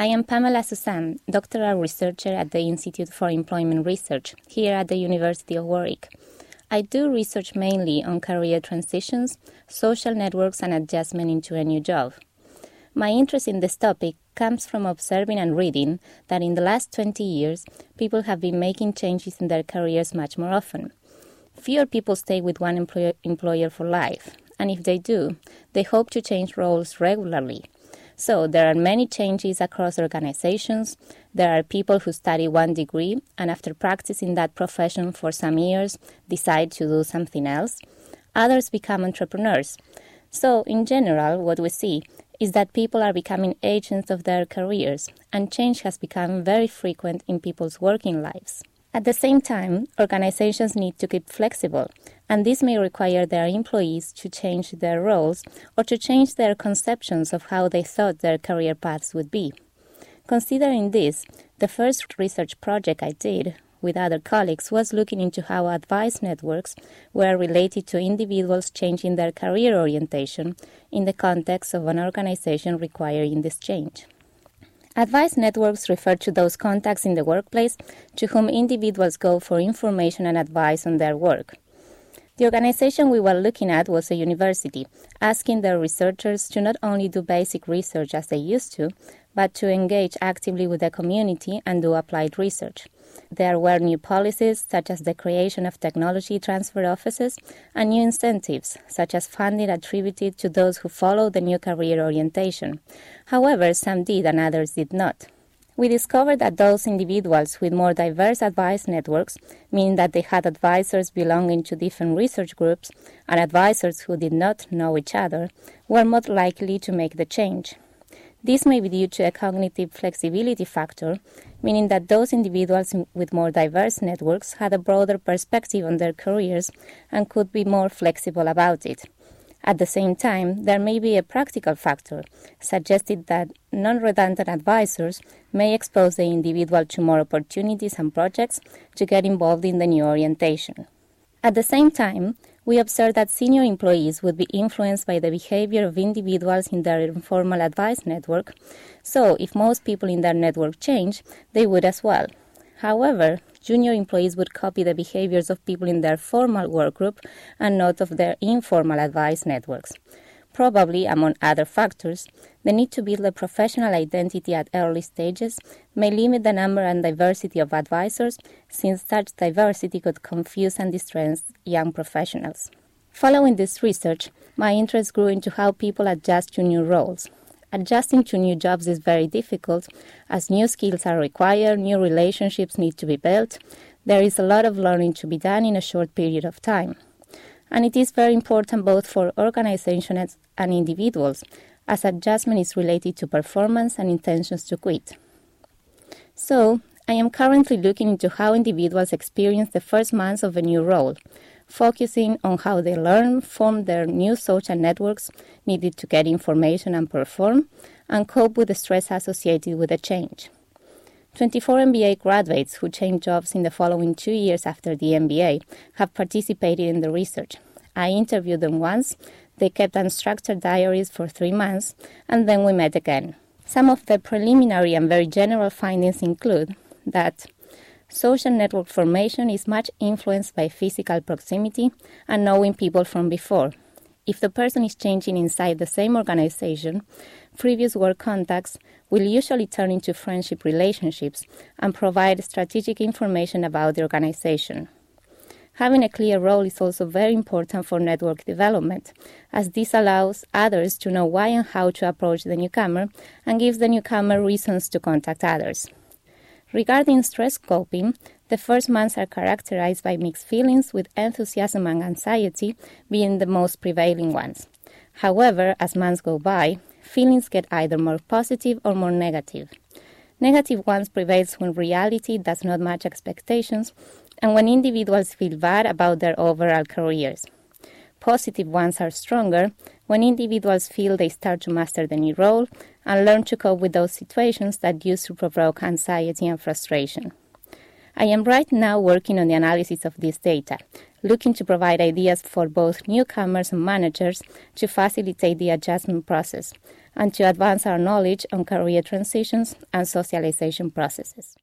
I am Pamela Suzanne, doctoral researcher at the Institute for Employment Research here at the University of Warwick. I do research mainly on career transitions, social networks, and adjustment into a new job. My interest in this topic comes from observing and reading that in the last 20 years, people have been making changes in their careers much more often. Fewer people stay with one employer, for life, and if they do, they hope to change roles regularly so there are many changes across organizations. There are people who study one degree and after practicing that profession for some years decide to do something else. Others become entrepreneurs. So in general, what we see is that people are becoming agents of their careers and change has become very frequent in people's working lives. At the same time, organizations need to keep flexible, and this may require their employees to change their roles or to change their conceptions of how they thought their career paths would be. Considering this, the first research project I did with other colleagues was looking into how advice networks were related to individuals changing their career orientation in the context of an organization requiring this change. Advice networks refer to those contacts in the workplace to whom individuals go for information and advice on their work. The organization we were looking at was a university, asking their researchers to not only do basic research as they used to, but to engage actively with the community and do applied research. There were new policies, such as the creation of technology transfer offices, and new incentives, such as funding attributed to those who follow the new career orientation. However, some did and others did not. We discovered that those individuals with more diverse advice networks, meaning that they had advisors belonging to different research groups and advisors who did not know each other, were more likely to make the change. This may be due to a cognitive flexibility factor, meaning that those individuals with more diverse networks had a broader perspective on their careers and could be more flexible about it. At the same time, there may be a practical factor, suggesting that non redundant advisors may expose the individual to more opportunities and projects to get involved in the new orientation. At the same time, we observed that senior employees would be influenced by the behavior of individuals in their informal advice network, so if most people in their network change, they would as well. However, junior employees would copy the behaviors of people in their formal work group and not of their informal advice networks. Probably, among other factors, the need to build a professional identity at early stages may limit the number and diversity of advisors, since such diversity could confuse and distress young professionals. Following this research, my interest grew into how people adjust to new roles. Adjusting to new jobs is very difficult, as new skills are required, new relationships need to be built. There is a lot of learning to be done in a short period of time and it is very important both for organizations and individuals, as adjustment is related to performance and intentions to quit. So, I am currently looking into how individuals experience the first months of a new role, focusing on how they learn, form their new social networks needed to get information and perform, and cope with the stress associated with the change. 24 MBA graduates who changed jobs in the following two years after the MBA have participated in the research. I interviewed them once, they kept unstructured diaries for three months, and then we met again. Some of the preliminary and very general findings include that social network formation is much influenced by physical proximity and knowing people from before. If the person is changing inside the same organization, previous work contacts will usually turn into friendship relationships and provide strategic information about the organization. Having a clear role is also very important for network development, as this allows others to know why and how to approach the newcomer and gives the newcomer reasons to contact others. Regarding stress coping, the first months are characterized by mixed feelings, with enthusiasm and anxiety being the most prevailing ones. However, as months go by, feelings get either more positive or more negative. Negative ones prevails when reality does not match expectations and when individuals feel bad about their overall careers. Positive ones are stronger when individuals feel they start to master the new role and learn to cope with those situations that used to provoke anxiety and frustration. I am right now working on the analysis of this data, looking to provide ideas for both newcomers and managers to facilitate the adjustment process, and to advance our knowledge on career transitions and socialization processes.